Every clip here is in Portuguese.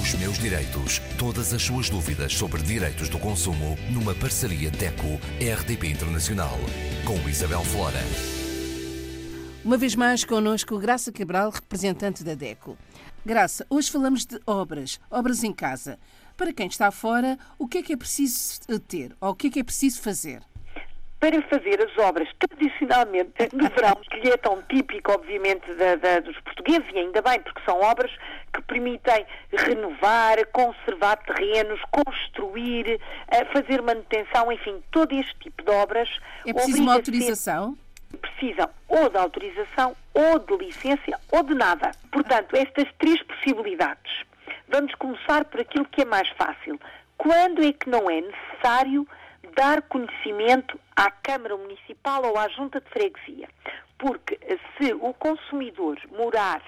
Os meus direitos. Todas as suas dúvidas sobre direitos do consumo numa parceria DECO-RDP Internacional. Com Isabel Flora. Uma vez mais connosco Graça Cabral, representante da DECO. Graça, hoje falamos de obras, obras em casa. Para quem está fora, o que é que é preciso ter ou o que é que é preciso fazer? Para fazer as obras tradicionalmente no verão, que lhe é tão típico, obviamente, da, da, dos portugueses, e ainda bem, porque são obras que permitem renovar, conservar terrenos, construir, eh, fazer manutenção, enfim, todo este tipo de obras. É preciso uma autorização? Precisam ou de autorização, ou de licença, ou de nada. Portanto, estas três possibilidades. Vamos começar por aquilo que é mais fácil. Quando é que não é necessário dar conhecimento à Câmara Municipal ou à Junta de Freguesia. Porque se o consumidor morar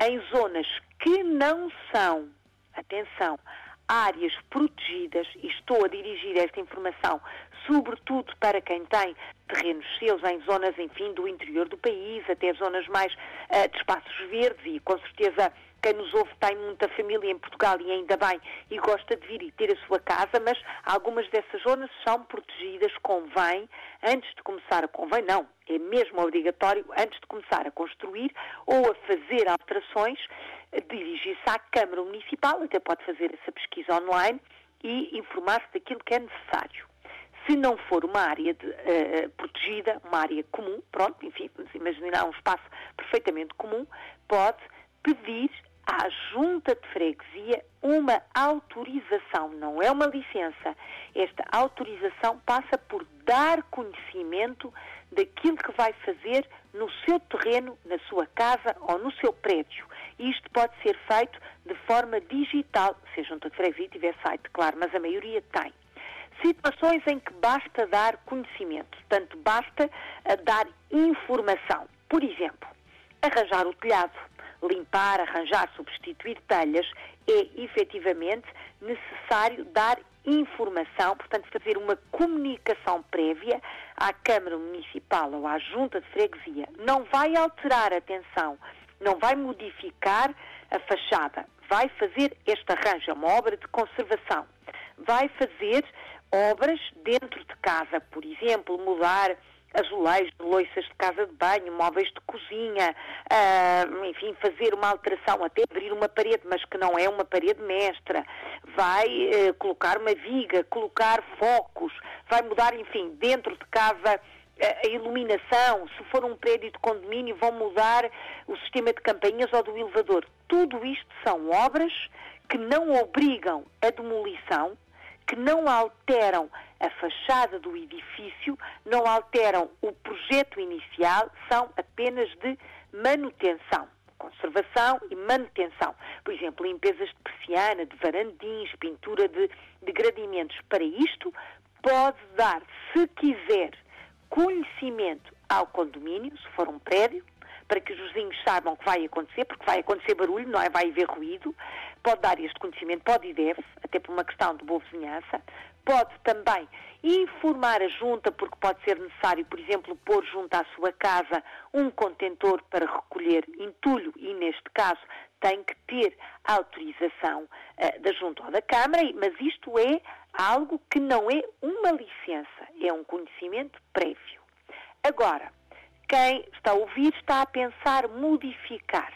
em zonas que não são, atenção, áreas protegidas, e estou a dirigir esta informação sobretudo para quem tem terrenos seus em zonas, enfim, do interior do país, até zonas mais uh, de espaços verdes e com certeza quem nos ouve tem muita família em Portugal e ainda bem e gosta de vir e ter a sua casa, mas algumas dessas zonas são protegidas, convém, antes de começar a convém, não, é mesmo obrigatório, antes de começar a construir ou a fazer alterações, dirigir-se à Câmara Municipal, até pode fazer essa pesquisa online e informar-se daquilo que é necessário. Se não for uma área de, uh, protegida, uma área comum, pronto, enfim, vamos imaginar um espaço perfeitamente comum, pode pedir à junta de freguesia uma autorização, não é uma licença. Esta autorização passa por dar conhecimento daquilo que vai fazer no seu terreno, na sua casa ou no seu prédio. Isto pode ser feito de forma digital, se a junta de freguesia tiver site, claro, mas a maioria tem. Situações em que basta dar conhecimento, portanto, basta eh, dar informação. Por exemplo, arranjar o telhado limpar, arranjar, substituir telhas, é efetivamente necessário dar informação, portanto, fazer uma comunicação prévia à Câmara Municipal ou à Junta de Freguesia. Não vai alterar, atenção, não vai modificar a fachada, vai fazer este arranjo, é uma obra de conservação. Vai fazer obras dentro de casa, por exemplo, mudar azulejos, loiças de casa de banho, móveis de cozinha, uh, enfim, fazer uma alteração, até abrir uma parede, mas que não é uma parede mestra, vai uh, colocar uma viga, colocar focos, vai mudar, enfim, dentro de casa eh, a iluminação, se for um prédio de condomínio, vão mudar o sistema de campainhas ou do elevador. Tudo isto são obras que não obrigam a demolição, que não alteram a fachada do edifício, não alteram o projeto inicial, são apenas de manutenção. Conservação e manutenção. Por exemplo, limpezas de persiana, de varandins, pintura de, de gradimentos. Para isto, pode dar, se quiser, conhecimento ao condomínio, se for um prédio, para que os vizinhos saibam que vai acontecer, porque vai acontecer barulho, não é? Vai haver ruído. Pode dar este conhecimento, pode e deve, até por uma questão de boa vizinhança. Pode também informar a junta, porque pode ser necessário, por exemplo, pôr junto à sua casa um contentor para recolher entulho e, neste caso, tem que ter autorização uh, da junta ou da Câmara, mas isto é algo que não é uma licença, é um conhecimento prévio. Agora, quem está a ouvir está a pensar modificar,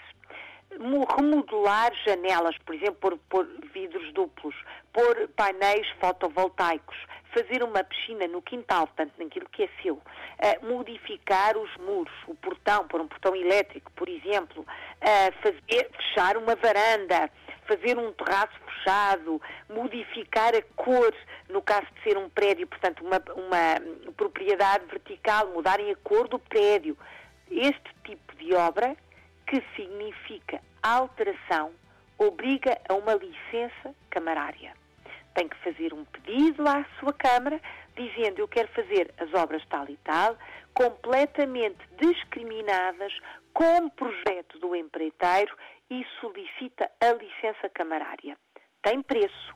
remodelar janelas, por exemplo, pôr vidros duplos, pôr painéis fotovoltaicos, fazer uma piscina no quintal, portanto, naquilo que é seu, uh, modificar os muros, o portão, pôr um portão elétrico, por exemplo, uh, fazer, fechar uma varanda, fazer um terraço fechado, modificar a cor, no caso de ser um prédio, portanto, uma, uma propriedade vertical, mudarem a cor do prédio. Este tipo de obra, que significa alteração, obriga a uma licença camarária. Tem que fazer um pedido à sua Câmara, dizendo eu quero fazer as obras tal e tal, completamente discriminadas, com projeto do empreiteiro e solicita a licença camarária. Tem preço,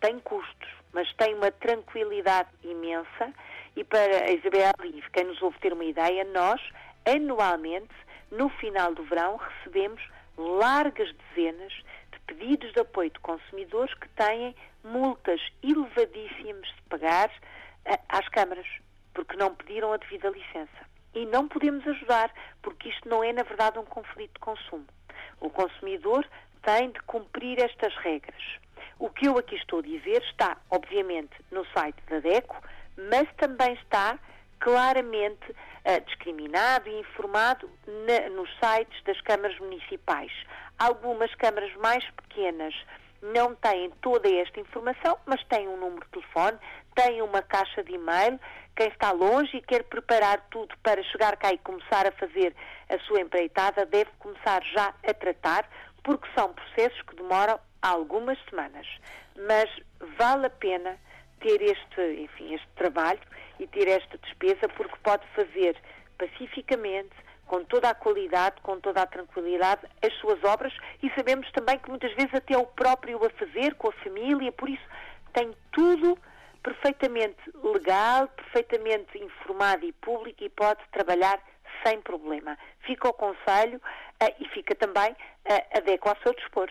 tem custos, mas tem uma tranquilidade imensa e para a Isabel e quem nos ouve ter uma ideia, nós, anualmente, no final do verão, recebemos largas dezenas de pedidos de apoio de consumidores que têm multas elevadíssimas de pagar uh, às câmaras, porque não pediram a devida licença. E não podemos ajudar, porque isto não é, na verdade, um conflito de consumo. O consumidor tem de cumprir estas regras. O que eu aqui estou a dizer está, obviamente, no site da DECO, mas também está claramente uh, discriminado e informado na, nos sites das câmaras municipais. Algumas câmaras mais pequenas não têm toda esta informação, mas têm um número de telefone, têm uma caixa de e-mail. Quem está longe e quer preparar tudo para chegar cá e começar a fazer a sua empreitada deve começar já a tratar, porque são processos que demoram algumas semanas. Mas vale a pena ter este, enfim, este trabalho e ter esta despesa, porque pode fazer pacificamente, com toda a qualidade, com toda a tranquilidade, as suas obras e sabemos também que muitas vezes até o próprio a fazer, com a família, por isso tem tudo perfeitamente legal, perfeitamente informado e público e pode trabalhar sem problema. Fica o conselho uh, e fica também uh, a DECO ao seu dispor.